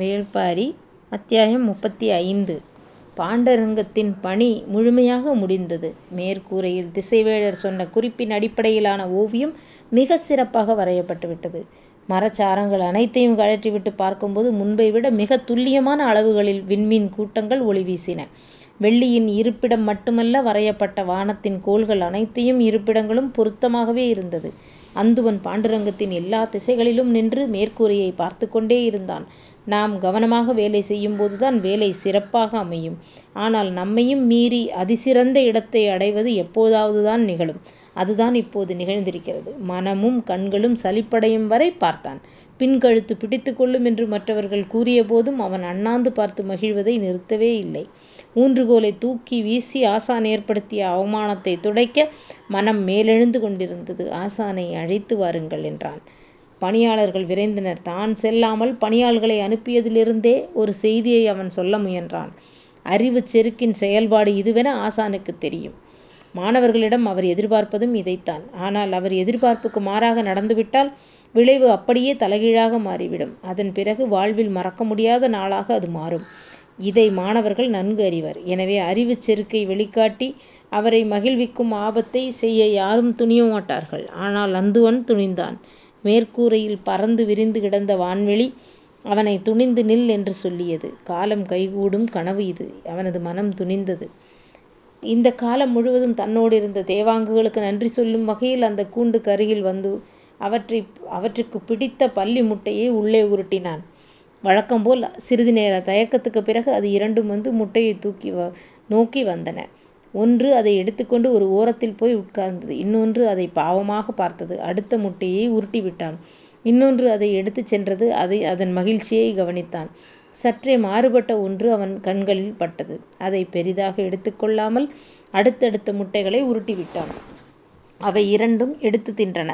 வேள்பாரி அத்தியாயம் முப்பத்தி ஐந்து பாண்டரங்கத்தின் பணி முழுமையாக முடிந்தது. மேற்கூரையில் திசைவேழர் சொன்ன குறிப்பின் அடிப்படையிலான ஓவியம் மிக சிறப்பாக வரையப்பட்டுவிட்டது மரச்சாரங்கள் அனைத்தையும் கழற்றிவிட்டு பார்க்கும்போது முன்பை விட மிக துல்லியமான அளவுகளில் விண்மீன் கூட்டங்கள் ஒளி வீசின. வெள்ளியின் இருப்பிடம் மட்டுமல்ல வரையப்பட்ட வானத்தின் கோள்கள் அனைத்தையும் இருப்பிடங்களும் பொருத்தமாகவே இருந்தது. அந்துவன் பாண்டுரங்கத்தின் எல்லா திசைகளிலும் நின்று மேற்கூரையை பார்த்து கொண்டே இருந்தான். நாம் கவனமாக வேலை செய்யும்போதுதான் வேலை சிறப்பாக அமையும். ஆனால் நம்மையும் மீறி அதிசிறந்த இடத்தை அடைவது எப்போதாவதுதான் நிகழும். அதுதான் இப்போது நிகழ்ந்திருக்கிறது. மனமும் கண்களும் சலிப்படையும் வரை பார்த்தான். பின் கழுத்து கொள்ளும் என்று மற்றவர்கள் கூறியபோதும் அவன் அண்ணாந்து பார்த்து மகிழ்வதை நிறுத்தவே இல்லை. ஊன்றுகோலை தூக்கி வீசி ஆசான் ஏற்படுத்திய அவமானத்தை துடைக்க மனம் மேலெழுந்து கொண்டிருந்தது. ஆசானை அழைத்து வாருங்கள் என்றான். பணியாளர்கள் விரைந்தனர். தான் செல்லாமல் பணியாள்களை அனுப்பியதிலிருந்தே ஒரு செய்தியை அவன் சொல்ல முயன்றான். அறிவுச் செருக்கின் செயல்பாடு இதுவென ஆசானுக்கு தெரியும். மாணவர்களிடம் அவர் எதிர்பார்ப்பதும் இதைத்தான். ஆனால் அவர் எதிர்பார்ப்புக்கு மாறாக நடந்துவிட்டால் விளைவு அப்படியே தலைகீழாக மாறிவிடும். அதன் பிறகு வாழ்வில் மறக்க முடியாத நாளாக அது மாறும். இதை மாணவர்கள் நன்கு அறிவர். எனவே அறிவுச் செருக்கை வெளிக்காட்டி அவரை மகிழ்விக்கும் ஆபத்தைச் செய்ய யாரும் துணிய மாட்டார்கள் ஆனால் அந்துவன் துணிந்தான். மேற்கூரையில் பரந்து விரிந்து கிடந்த வான்வெளி அவனைத் துணிந்து நில் என்று சொல்லியது. காலம் கைகூடும் கனவு இது. அவனது மனம் துணிந்தது. இந்தக் காலம் முழுவதும் தன்னோடு இருந்த தேவாங்குகளுக்கு நன்றி சொல்லும் வகையில் அந்தக் கூண்டுக்கருகில் வந்து அவற்றுக்குப் பிடித்த பல்லி முட்டையை உள்ளே உருட்டினான். வழக்கம்போல் சிறிது நேர தயக்கத்துக்குப் பிறகு அது இரண்டும் வந்து முட்டையை தூக்கி வ நோக்கி வந்தன. ஒன்று அதை எடுத்துக்கொண்டு ஒரு ஓரத்தில் போய் உட்கார்ந்தது. இன்னொன்று அதை பாவமாக பார்த்தது. அடுத்த முட்டையை உருட்டிவிட்டான். இன்னொன்று அதை எடுத்துச் சென்றது. அதை அதன் மகிழ்ச்சியை கவனித்தான். சற்றே மாறுபட்ட ஒன்று அவன் கண்களில் பட்டது. அதை பெரிதாக எடுத்துக்கொள்ளாமல் அடுத்தடுத்த முட்டைகளை உருட்டிவிட்டான். அவை இரண்டும் எடுத்து தின்றன.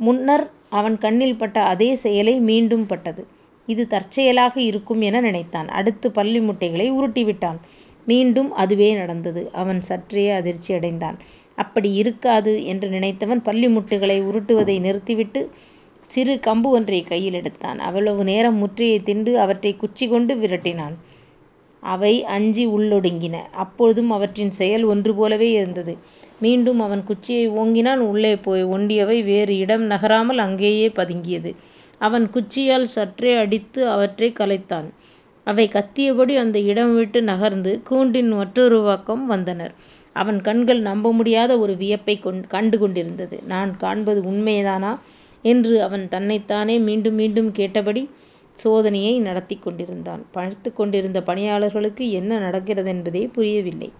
முன்னர் அவன் கண்ணில் பட்ட அதே செயலை மீண்டும் பட்டது. இது தற்செயலாக இருக்கும் என நினைத்தான். அடுத்து பல்லி முட்டைகளை உருட்டிவிட்டான். மீண்டும் அதுவே நடந்தது. அவன் சற்றே அதிர்ச்சியடைந்தான். அப்படி இருக்காது என்று நினைத்தவன் பல்லி முட்டைகளை உருட்டுவதை நிறுத்திவிட்டு சிறு கம்பு ஒன்றைக் கையில் எடுத்தான். அவ்வளவு நேரம் முட்டையைத் திண்டு அவற்றைக் குச்சி கொண்டு விரட்டினான். அவை அஞ்சி உள்ளொடுங்கின. அப்பொழுதும் அவற்றின் செயல் ஒன்று போலவே இருந்தது. மீண்டும் அவன் குச்சியை ஓங்கினான். உள்ளே போய் ஒண்டியவை வேறு இடம் நகராமல் அங்கேயே பதுங்கியது. அவன் குச்சியால் சற்றே அடித்து அவற்றைக் கலைத்தான். அவை கத்தியபடி அந்த இடம் விட்டு நகர்ந்து கூண்டின் மற்றொரு பக்கம் வந்தனர். அவன் கண்கள் நம்ப முடியாத ஒரு வியப்பைக் கண்டு கொண்டிருந்தது. நான் காண்பது உண்மைதானா? என்று அவன் தன்னைத்தானே மீண்டும் மீண்டும் கேட்டபடி சோதனையை நடத்திக் கொண்டிருந்தான். பார்த்துக் கொண்டிருந்த பணியாளர்களுக்கு என்ன நடக்கிறதென்பதே புரியவில்லை.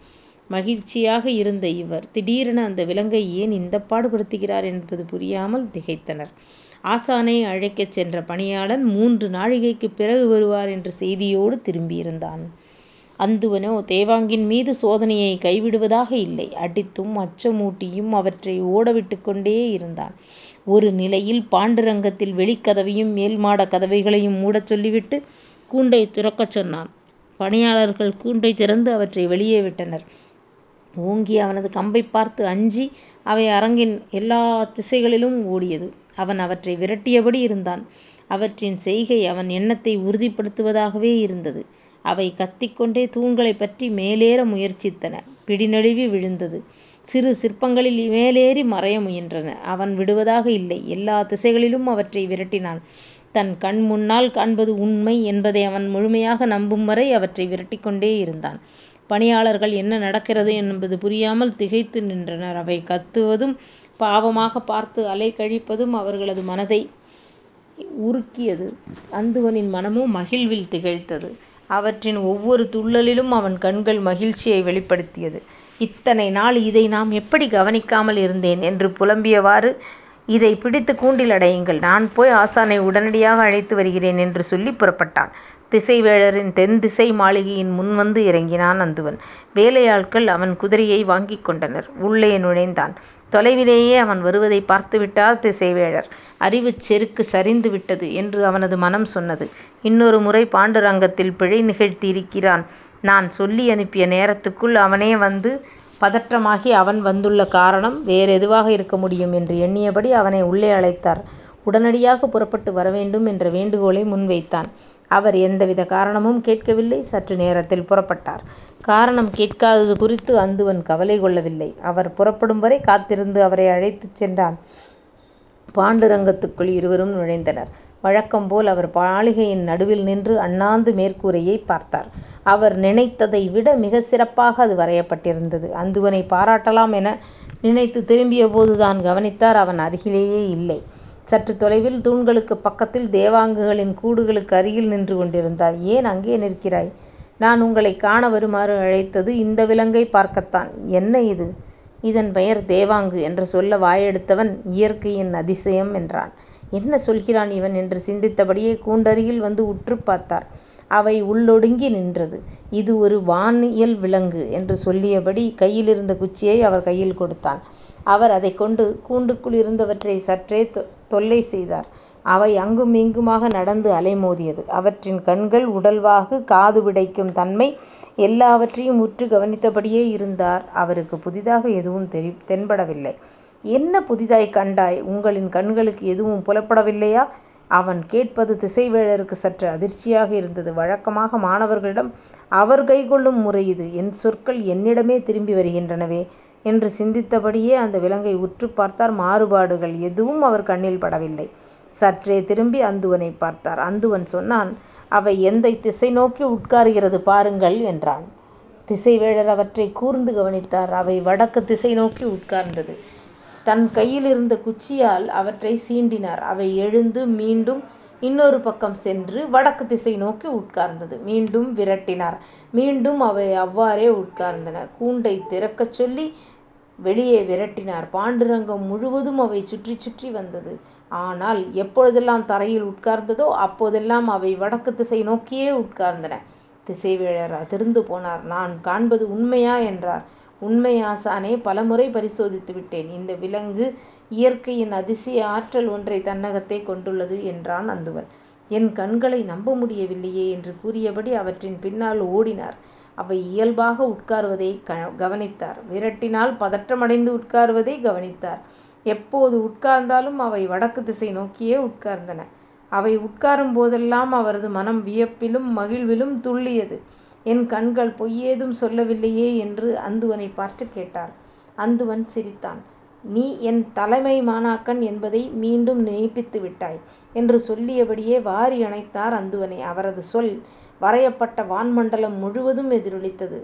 மகிழ்ச்சியாக இருந்த இவர் திடீரென அந்த விலங்கை ஏன் இந்தப் பாடுபடுத்துகிறார் என்பது புரியாமல் திகைத்தனர். ஆசானை அழைக்கச் சென்ற பணியாளன் மூன்று நாழிகைக்குப் பிறகு வருவார் என்ற செய்தியோடு திரும்பியிருந்தான். அந்துவனோ தேவாங்கின் மீது சோதனையை கைவிடுவதாக இல்லை. அடித்தும் அச்சமூட்டியும் அவற்றை ஓடவிட்டுக் கொண்டே இருந்தான். ஒரு நிலையில் பாண்டுரங்கத்தில் வெளிக்கதவையும் மேல்மாடக் கதவைகளையும் மூடச் சொல்லிவிட்டு கூண்டைத் திறக்கச் சொன்னான். பணியாளர்கள் கூண்டைத் திறந்து அவற்றை வெளியே விட்டனர். ஓங்கி அவனது கம்பைப் பார்த்து அஞ்சி அவை அரங்கின் எல்லாத் திசைகளிலும் ஓடியது. அவன் அவற்றை விரட்டியபடி இருந்தான். அவற்றின் செய்கை அவன் எண்ணத்தை உறுதிப்படுத்துவதாகவே இருந்தது. அவை கத்திக்கொண்டே தூண்களைப் பற்றி மேலேற முயற்சித்தன. பிடிநழுவி விழுந்தது. சிறு சிற்பங்களில் மேலேறி மறைய முயன்றன. அவன் விடுவதாக இல்லை. எல்லாத் திசைகளிலும் அவற்றை விரட்டினான். தன் கண் முன்னால் காண்பது உண்மை என்பதை அவன் முழுமையாக நம்பும் வரை அவற்றை விரட்டிக்கொண்டே இருந்தான். பணியாளர்கள் என்ன நடக்கிறது என்பது புரியாமல் திகைத்து நின்றனர். அவை கத்துவதும் பாவமாகப் பார்த்து அலைக்கழிப்பதும் அவர்களது மனதை உருக்கியது. அந்துவனின் மனமோ மகிழ்வில் திகழ்த்தது அவற்றின் ஒவ்வொரு துள்ளலிலும் அவன் கண்கள் மகிழ்ச்சியை வெளிப்படுத்தியது. இத்தனை நாள் இதை நாம் எப்படி கவனிக்காமல் இருந்தேன்? என்று புலம்பியவாறு இதை பிடித்து கூண்டில் அடையுங்கள். நான் போய் ஆசானை உடனடியாக அழைத்து வருகிறேன் என்று சொல்லி புறப்பட்டான். திசைவேழரின் தென்திசை மாளிகையின் முன் வந்து இறங்கினான் அந்துவன். வேலையாட்கள் அவன் குதிரையை வாங்கிக் கொண்டனர். உள்ளே நுழைந்தான். தொலைவிலேயே அவன் வருவதைப் பார்த்துவிட்டார் திசைவேழர். அறிவுச் செருக்கு சரிந்து விட்டது என்று அவனது மனம் சொன்னது. இன்னொரு முறை பாண்டுரங்கத்தில் பிழை நிகழ்த்தியிருக்கிறான். நான் சொல்லி அனுப்பிய நேரத்துக்குள் அவனே வந்து பதற்றமாகி அவன் வந்துள்ள காரணம் வேறெதுவாக இருக்க முடியும் என்று எண்ணியபடி அவனை உள்ளே அழைத்தார். உடனடியாக புறப்பட்டு வரவேண்டும் என்ற வேண்டுகோளை முன்வைத்தான். அவர் எந்தவித காரணமும் கேட்கவில்லை. சற்று நேரத்தில் புறப்பட்டார். காரணம் கேட்காதது குறித்து அந்துவன் கவலை கொள்ளவில்லை. அவர் புறப்படும் வரை காத்திருந்து அவரை அழைத்துச் சென்றான். பாண்டுரங்கத்துக்குள் இருவரும் நுழைந்தனர். வழக்கம்போல் அவர் மாளிகையின் நடுவில் நின்று அண்ணாந்து மேற்கூரையைப் பார்த்தார். அவர் நினைத்ததை விட மிகச் சிறப்பாக அது வரையப்பட்டிருந்தது. அந்துவனைப் பாராட்டலாம் என நினைத்துத் திரும்பியபோதுதான் கவனித்தார் அவன் அருகிலேயே இல்லை. சற்றுத் தொலைவில் தூண்களுக்குப் பக்கத்தில் தேவாங்குகளின் கூடுகளுக்கு அருகில் நின்று கொண்டிருந்தார். ஏன் அங்கே நிற்கிறாய்? நான் உங்களைக் காண வருமாறு அழைத்தது இந்த விலங்கைப் பார்க்கத்தான். என்ன இது? இதன் பெயர் தேவாங்கு என்று சொல்ல வாயெடுத்தவன் இயற்கையின் அதிசயம் என்றான். என்ன சொல்கிறான் இவன் என்று சிந்தித்தபடியே கூண்டருகில் வந்து உற்றுப் பார்த்தார். அவை உள்ளொடுங்கி நின்றது. இது ஒரு வானியல் விலங்கு என்று சொல்லியபடி கையிலிருந்த குச்சியை அவர் கையில் கொடுத்தான். அவர் அதைக் கொண்டு கூண்டுக்குள் இருந்தவற்றைச் சற்றே தொல்லை செய்தார். அவை அங்கும் இங்குமாக நடந்து அலைமோதியது. அவற்றின் கண்கள் உடல்வாகு காது விடைக்கும் தன்மை எல்லாவற்றையும் உற்று கவனித்தபடியே இருந்தார். அவருக்குப் புதிதாக எதுவும் தென்படவில்லை. என்ன புதிதாய்க் கண்டாய்? உங்களின் கண்களுக்கு எதுவும் புலப்படவில்லையா? அவன் கேட்பது திசைவேழருக்கு சற்று அதிர்ச்சியாக இருந்தது. வழக்கமாக மாணவர்களிடம் அவர் கைக்கொள்ளும் முறை இது. என் சொற்கள் என்னிடமே திரும்பி வருகின்றனவே என்று சிந்தித்தபடியே அந்த விலங்கை உற்றுப் பார்த்தார். மாறுபாடுகள் எதுவும் அவர் கண்ணில் படவில்லை. சற்றே திரும்பி அந்துவனைப் பார்த்தார். அந்துவன் சொன்னான் அவை எந்தை திசை நோக்கி உட்காருகிறது பாருங்கள் என்றான். திசைவேழர் அவற்றை கூர்ந்து கவனித்தார். அவை வடக்கு திசை நோக்கி உட்கார்ந்தது. தன் கையிலிருந்த குச்சியால் அவற்றைச் சீண்டினார். அவை எழுந்து மீண்டும் இன்னொரு பக்கம் சென்று வடக்கு திசை நோக்கி உட்கார்ந்தது. மீண்டும் விரட்டினார். மீண்டும் அவை அவ்வாறே உட்கார்ந்தன. கூண்டை திறக்கச் சொல்லி வெளியே விரட்டினார். பாண்டுரங்கம் முழுவதும் அவை சுற்றி சுற்றி வந்தது. ஆனால் எப்பொழுதெல்லாம் தரையில் உட்கார்ந்ததோ அப்போதெல்லாம் அவை வடக்கு திசை நோக்கியே உட்கார்ந்தன. திசைவேழர் அதிர்ந்து போனார். நான் காண்பது உண்மையா? என்றார். உண்மை ஆசானே. பலமுறை பரிசோதித்து விட்டேன். இந்த விலங்கு இயற்கையின் அதிசய ஆற்றல் ஒன்றை தன்னகத்தே கொண்டுள்ளது என்றான் அந்துவன். என் கண்களை நம்ப முடியவில்லையே என்று கூறியபடி அவற்றின் பின்னால் ஓடினார். அவை இயல்பாக உட்காருவதைக் கவனித்தார். விரட்டினால் பதற்றமடைந்து உட்காருவதை கவனித்தார். எப்போது உட்கார்ந்தாலும் அவை வடக்கு திசை நோக்கியே உட்கார்ந்தன. அவை உட்காரும் போதெல்லாம் அவரது மனம் வியப்பிலும் மகிழ்விலும் துள்ளியது. என் கண்கள் பொய்யேதும் சொல்லவில்லையே என்று அந்துவனைப் பார்த்துக் கேட்டார். அந்துவன் சிரித்தான். நீ என் தலைமை மாணாக்கன் என்பதை மீண்டும் நினைப்பித்து விட்டாய் என்று சொல்லியபடியே வாரி அணைத்தார் அந்துவனை. அவரது சொல் வரையப்பட்ட வான்மண்டலம் முழுவதும் எதிரொலித்தது.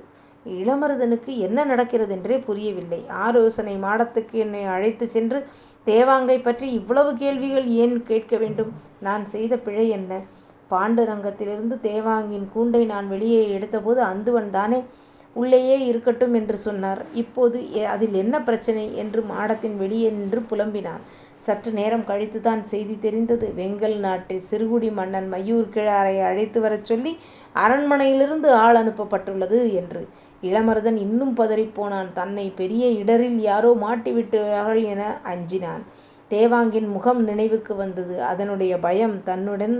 இளமருதனுக்கு என்ன நடக்கிறதென்றே புரியவில்லை. ஆலோசனை மாடத்துக்கு என்னை அழைத்துச் சென்று தேவாங்கை பற்றி இவ்வளவு கேள்விகள் ஏன் கேட்க வேண்டும்? நான் செய்த பிழை என்ன? பாண்டுரங்கத்திலிருந்து தேவாங்கின் கூண்டை நான் வெளியே எடுத்தபோது அந்துவன் தானே உள்ளேயே இருக்கட்டும் என்று சொன்னார். இப்போது அதில் என்ன பிரச்சனை என்று மாடத்தின் வெளியே நின்று புலம்பினான். சற்று நேரம் கழித்துதான் செய்தி தெரிந்தது. வெங்கல் நாட்டு சிறுகுடி மன்னன் மையூர் கிழாரை அழைத்து வரச் சொல்லி அரண்மனையிலிருந்து ஆள் அனுப்பப்பட்டுள்ளது என்று. இளமருதன் இன்னும் பதறிப் போனான். பெரிய இடரில் யாரோ மாட்டிவிட்டார்கள் என அஞ்சினான். தேவாங்கின் முகம் நினைவுக்கு வந்தது. அதனுடைய பயம் தன்னுடன்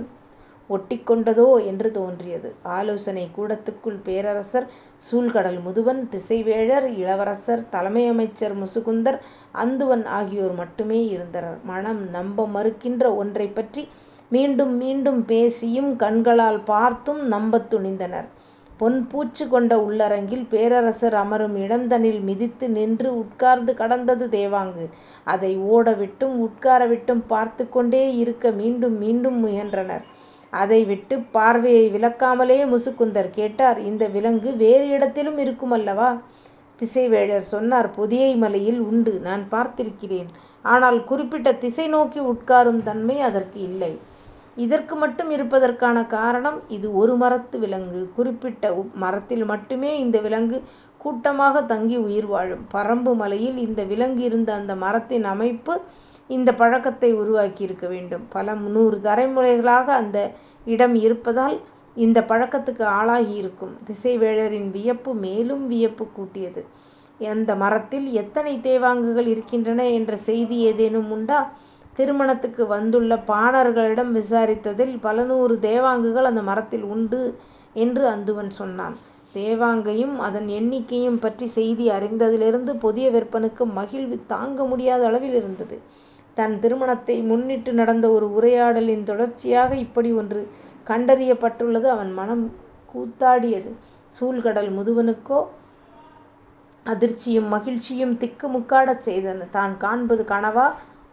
ஒட்டிக்கொண்டதோ என்று தோன்றியது. ஆலோசனைக் கூடத்துக்குள் பேரரசர் சூழ்கடல் முதுவன், திசைவேழர், இளவரசர், தலைமை அமைச்சர் முசுகுந்தர், அந்துவன் ஆகியோர் மட்டுமே இருந்தனர். மனம் நம்ப மறுக்கின்ற ஒன்றைப் பற்றி மீண்டும் மீண்டும் பேசியும் கண்களால் பார்த்தும் நம்பத் துணிந்தனர். பொன்பூச்சு கொண்ட உள்ளரங்கில் பேரரசர் அமரும் இடம்தனில் மிதித்து நின்று உட்கார்ந்து கடந்தது தேவாங்கு. அதை ஓடவிட்டும் உட்காரவிட்டும் பார்த்துக் கொண்டே இருக்க மீண்டும் மீண்டும் முயன்றனர். அதை விட்டு பார்வையை விலக்காமலே முசுக்குந்தர் கேட்டார் இந்த விலங்கு வேறு இடத்திலும் இருக்குமல்லவா? திசைவேழர் சொன்னார் பொதிகை மலையில் உண்டு. நான் பார்த்திருக்கிறேன். ஆனால் குறிப்பிட்ட திசை நோக்கி உட்காரும் தன்மை அதற்கு இல்லை. இதற்கு மட்டும் இருப்பதற்கான காரணம் இது ஒரு மரத்து விலங்கு. குறிப்பிட்ட மரத்தில் மட்டுமே இந்த விலங்கு கூட்டமாக தங்கி உயிர் வாழும். பறம்பு மலையில் இந்த விலங்கு இருந்த அந்த மரத்தின் அமைப்பு இந்த பழக்கத்தை உருவாக்கியிருக்க வேண்டும். பல நூறு தலைமுறைகளாக அந்த இடம் இருப்பதால் இந்த பழக்கத்துக்கு ஆளாகியிருக்கும். திசைவேழரின் வியப்பு மேலும் வியப்பு கூட்டியது. அந்த மரத்தில் எத்தனை தேவாங்குகள் இருக்கின்றன என்ற செய்தி ஏதேனும் உண்டா? திருமணத்துக்கு வந்துள்ள பாணர்களிடம் விசாரித்ததில் பல நூறு தேவாங்குகள் அந்த மரத்தில் உண்டு என்று அந்துவன் சொன்னான். தேவாங்கையும் அதன் எண்ணிக்கையும் பற்றி செய்தி அறிந்ததிலிருந்து புதிய விற்பனுக்கு மகிழ்வு தாங்க முடியாத அளவில் இருந்தது. தன் திருமணத்தை முன்னிட்டு நடந்த ஒரு உரையாடலின் தொடர்ச்சியாக இப்படி ஒன்று கண்டறியப்பட்டுள்ளது அவன் மனம் கூத்தாடியது. சூழ்கடல் முதுவனுக்கோ அதிர்ச்சியும் மகிழ்ச்சியும் திக்குமுக்காடச் செய்தன. தான் காண்பது கனவா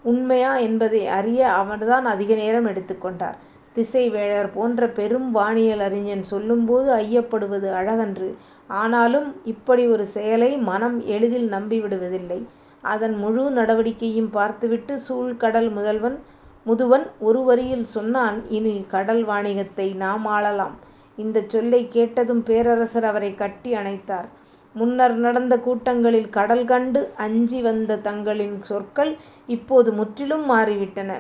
உண்மையா என்பதை அறிய அவர்தான் அதிக நேரம் எடுத்துக் கொண்டார். திசைவேழர் போன்ற பெரும் வானியல் அறிஞன் சொல்லும்போது ஐயப்படுவது அழகன்று. ஆனாலும் இப்படி ஒரு செயலை மனம் எளிதில் நம்பிவிடுவதில்லை. அதன் முழு நடவடிக்கையும் பார்த்துவிட்டு சூழ்கடல் முதுவன் ஒரு வரியில் சொன்னான் இனி கடல் வாணிகத்தை நாம் ஆளலாம். இந்தச் சொல்லைக் கேட்டதும் பேரரசர் அவரைக் கட்டி அணைத்தார். முன்னர் நடந்த கூட்டங்களில் கடல் கண்டு அஞ்சி வந்த தங்களின் சொற்கள் இப்போது முற்றிலும் மாறிவிட்டன.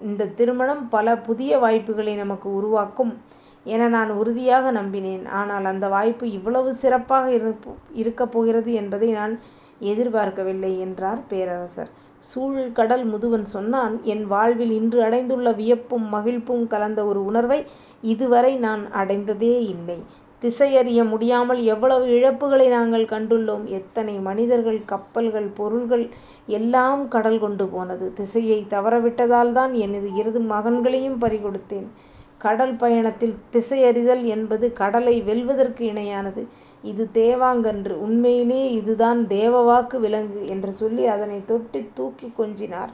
இந்தத் திருமணம் பல புதிய வாய்ப்புகளை நமக்கு உருவாக்கும் என நான் உறுதியாக நம்பினேன். ஆனால் அந்த வாய்ப்பு இவ்வளவு சிறப்பாக இருக்கப் போகிறது என்பதை நான் எதிர்பார்க்கவில்லை என்றார் பேரரசர். சூழ்கடல் முதுவன் சொன்னான் என் வாழ்வில் இன்று அடைந்துள்ள வியப்பும் மகிழ்ப்பும் கலந்த ஒரு உணர்வை இதுவரை நான் அடைந்ததே இல்லை. திசையறிய முடியாமல் எவ்வளவு இழப்புகளை நாங்கள் கண்டுள்ளோம். எத்தனை மனிதர்கள் கப்பல்கள் பொருள்கள் எல்லாம் கடல் கொண்டு போனது. திசையை தவறவிட்டதால்தான் எனது இரு மகன்களையும் பறிகொடுத்தேன். கடல் பயணத்தில் திசையறிதல் என்பது கடலை வெல்வதற்கு இணையானது. இது தேவாங்கன்று. உண்மையிலேயே இதுதான் தேவவாக்கு விலங்கு என்று சொல்லி அதனைத் தொட்டுத் தூக்கிக் கொஞ்சினார்.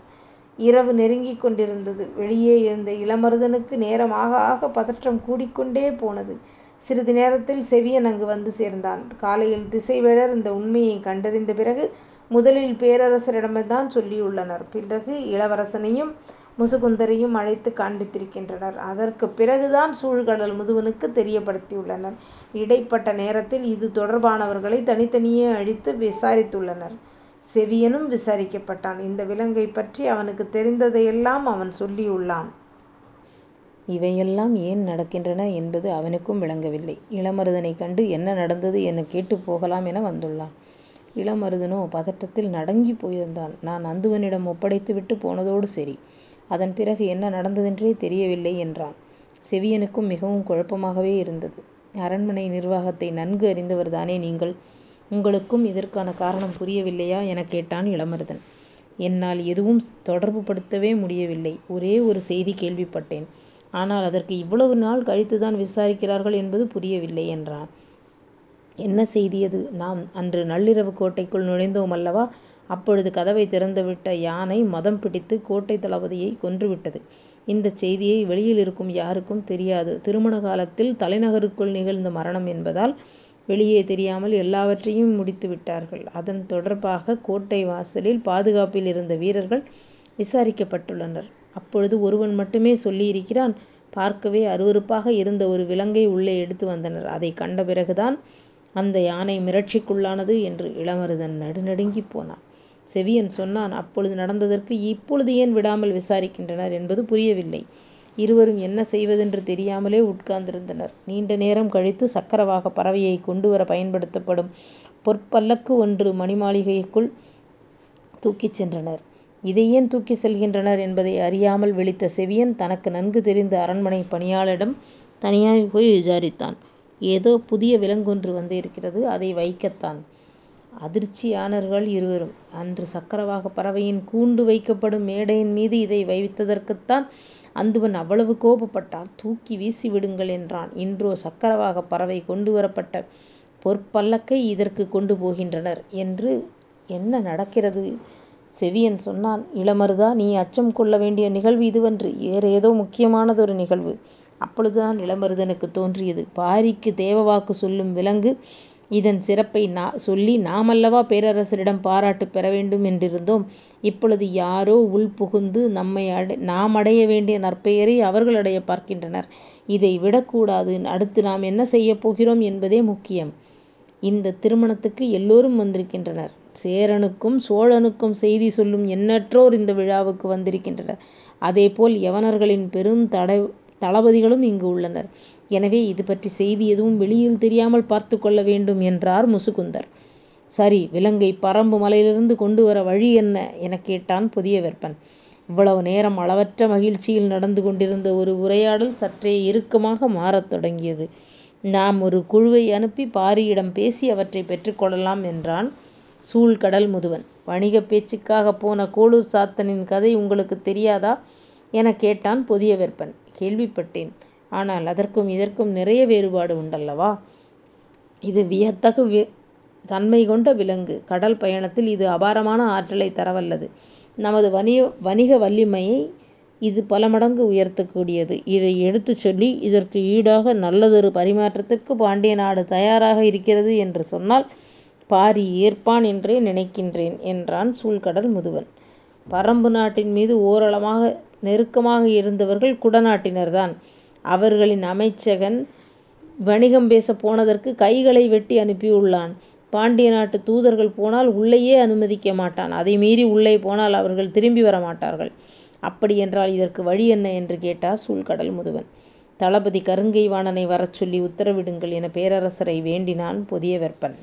இரவு நெருங்கிக் கொண்டிருந்தது. வெளியே இருந்த இளமருதனுக்கு நேரம் ஆக ஆக பதற்றம் கூடிக்கொண்டே போனது. சிறிது நேரத்தில் செவியன் அங்கு வந்து சேர்ந்தான். காலையில் திசைவேழர் இந்த உண்மையைக் கண்டறிந்த பிறகு முதலில் பேரரசரிடம்தான் சொல்லியுள்ளனர். பிறகு இளவரசனையும் முசுகுந்தரையும் அழைத்துக் காண்பித்திருக்கின்றனர். அதற்குப் பிறகுதான் சூழ்கடல் முதுவனுக்குத் தெரியப்படுத்தியுள்ளனர். இடைப்பட்ட நேரத்தில் இது தொடர்பானவர்களை தனித்தனியே அழித்து விசாரித்துள்ளனர். செவியனும் விசாரிக்கப்பட்டான். இந்த விலங்கைப் பற்றி அவனுக்குத் தெரிந்ததையெல்லாம் அவன் சொல்லியுள்ளான். இவையெல்லாம் ஏன் நடக்கின்றன என்பது அவனுக்கும் விளங்கவில்லை. இளமருதனைக் கண்டு என்ன நடந்தது எனக் கேட்டுப் போகலாம் என வந்துள்ளான். இளமருதனோ பதட்டத்தில் நடுங்கிப் போயிருந்தான். நான் அந்துவனிடம் ஒப்படைத்துவிட்டுப் போனதோடு சரி. அதன் பிறகு என்ன நடந்ததென்றே தெரியவில்லை என்றான். செவியனுக்கும் மிகவும் குழப்பமாகவே இருந்தது. அரண்மனை நிர்வாகத்தை நன்கு அறிந்தவர்தானே நீங்கள்? உங்களுக்கும் இதற்கான காரணம் புரியவில்லையா? எனக் கேட்டான் இளமருதன். என்னால் எதுவும் தொடர்புபடுத்தவே முடியவில்லை. ஒரே ஒரு செய்தி கேள்விப்பட்டேன். ஆனால் அதற்கு இவ்வளவு நாள் கழித்துதான் விசாரிக்கிறார்கள் என்பது புரியவில்லை என்றான். என்ன செய்தி அது? நாம் அன்று நள்ளிரவு கோட்டைக்குள் நுழைந்தோமல்லவா? அப்பொழுது கதவைத் திறந்துவிட்ட யானை மதம் பிடித்து கோட்டைத் தளபதியைக் கொன்றுவிட்டது. இந்தச் செய்தியை வெளியில் இருக்கும் யாருக்கும் தெரியாது. திருமண காலத்தில் தலைநகருக்குள் நிகழ்ந்த மரணம் என்பதால் வெளியே தெரியாமல் எல்லாவற்றையும் முடித்துவிட்டார்கள். அதன் தொடர்பாக கோட்டை வாசலில் பாதுகாப்பில் இருந்த வீரர்கள் விசாரிக்கப்பட்டுள்ளனர். அப்பொழுது ஒருவன் மட்டுமே சொல்லியிருக்கிறான் பார்க்கவே அருவருப்பாக இருந்த ஒரு விலங்கை உள்ளே எடுத்து வந்தனர். அதைக் கண்ட பிறகுதான் அந்த யானை மிரட்சிக்குள்ளானது என்று இளமருதன் நடுநடுங்கிப் போனான். செவியன் சொன்னான் அப்பொழுது நடந்ததற்கு இப்பொழுது ஏன் விடாமல் விசாரிக்கின்றனர் என்பது புரியவில்லை. இருவரும் என்ன செய்வதென்று தெரியாமலே உட்கார்ந்திருந்தனர். நீண்ட நேரம் கழித்து சக்கரவாகப் பறவையைக் கொண்டுவர பயன்படுத்தப்படும் பொற்பல்லக்கு ஒன்று மணிமாளிகைக்குள் தூக்கிச் சென்றனர். இதை ஏன் தூக்கிச் செல்கின்றனர் என்பதை அறியாமல் விழித்த செவியன் தனக்கு நன்கு தெரிந்த அரண்மனைப் பணியாளரிடம் தனியாக போய் விசாரித்தான். ஏதோ புதிய விலங்கொன்று வந்திருக்கிறது. அதை வைக்கத்தான். அதிர்ச்சியானர்கள் இருவரும். அன்று சக்கரவாகப் பறவையின் கூண்டு வைக்கப்படும் மேடையின் மீது இதை வைத்ததற்குத்தான் அந்துவன் அவ்வளவு கோபப்பட்டான். தூக்கி வீசிவிடுங்கள் என்றான். இன்றோ சக்கரவாகப் பறவை கொண்டு வரப்பட்ட பொற்பல்லக்கை இதற்குக் கொண்டு போகின்றனர் என்று என்ன நடக்கிறது? செவியன் சொன்னான். இளமருதா நீ அச்சம் கொள்ள வேண்டிய நிகழ்வு இதுவன்று. வேறு ஏதோ முக்கியமானதொரு நிகழ்வு. அப்பொழுதுதான் இளமருதனுக்குத் தோன்றியது. பாரிக்கு தேவவாக்கு சொல்லும் விலங்கு. இதன் சிறப்பை நா சொல்லி நாமல்லவா பேரரசரிடம் பாராட்டு பெற வேண்டும் என்றிருந்தோம். இப்பொழுது யாரோ உள் புகுந்து நம்மை அடை நாம் அடைய வேண்டிய நற்பெயரை அவர்கள் அடையப் பார்க்கின்றனர். இதை விடக்கூடாது. அடுத்து நாம் என்ன செய்யப் போகிறோம் என்பதே முக்கியம். இந்தத் திருமணத்துக்கு எல்லோரும் வந்திருக்கின்றனர். சேரனுக்கும் சோழனுக்கும் செய்தி சொல்லும் எண்ணற்றோர் இந்த விழாவுக்கு வந்திருக்கின்றனர். அதேபோல் யவனர்களின் பெரும் தட தளபதிகளும் இங்கு உள்ளனர். எனவே இது பற்றி செய்தி எதுவும் வெளியில் தெரியாமல் பார்த்து கொள்ள வேண்டும் என்றார் முசுகுந்தர். சரி விலங்கை பறம்பு மலையிலிருந்து கொண்டு வர வழி என்ன? எனக் கேட்டான் புதிய வெப்பன் இவ்வளவு நேரம் அளவற்ற மகிழ்ச்சியில் நடந்து கொண்டிருந்த ஒரு உரையாடல் சற்றே இறுக்கமாக மாறத் தொடங்கியது. நாம் ஒரு குழுவை அனுப்பி பாரியிடம் பேசி அவற்றைப் பெற்றுக்கொள்ளலாம் என்றான் சூழ்கடல் முதுவன். வணிகப் பேச்சுக்காகப் போன கோளூர் சாத்தனின் கதை உங்களுக்குத் தெரியாதா? எனக் கேட்டான் புதிய வெப்பன் கேள்விப்பட்டேன். ஆனால் அதற்கும் இதற்கும் நிறைய வேறுபாடு உண்டல்லவா? இது வியத்தகு தன்மை கொண்ட விலங்கு. கடல் பயணத்தில் இது அபாரமான ஆற்றலை தரவல்லது. நமது வணிக வணிக வல்லிமையை இது பல மடங்கு உயர்த்தக்கூடியது இதை எடுத்துச் சொல்லி இதற்கு ஈடாக நல்லதொரு பரிமாற்றத்திற்கு பாண்டிய நாடு தயாராக இருக்கிறது என்று சொன்னால் பாரி ஏற்பான் என்றே நினைக்கின்றேன் என்றான் சூழ்கடல் முதுவன். பறம்பு நாட்டின் மீது ஓரளமாக நெருக்கமாக இருந்தவர்கள் குடநாட்டினர்தான். அவர்களின் அமைச்சகன் வணிகம் பேசப் போனதற்கு கைகளை வெட்டி அனுப்பியுள்ளான். பாண்டிய நாட்டுத் தூதர்கள் போனால் உள்ளேயே அனுமதிக்க மாட்டான். அதை மீறி உள்ளே போனால் அவர்கள் திரும்பி வரமாட்டார்கள். அப்படியென்றால் இதற்கு வழி என்ன? என்று கேட்டார் சூழ்கடல் முதுவன். தளபதி கருங்கை வாணனை வரச் சொல்லி உத்தரவிடுங்கள் எனப் பேரரசரை வேண்டினான் பொதியவெற்பன்.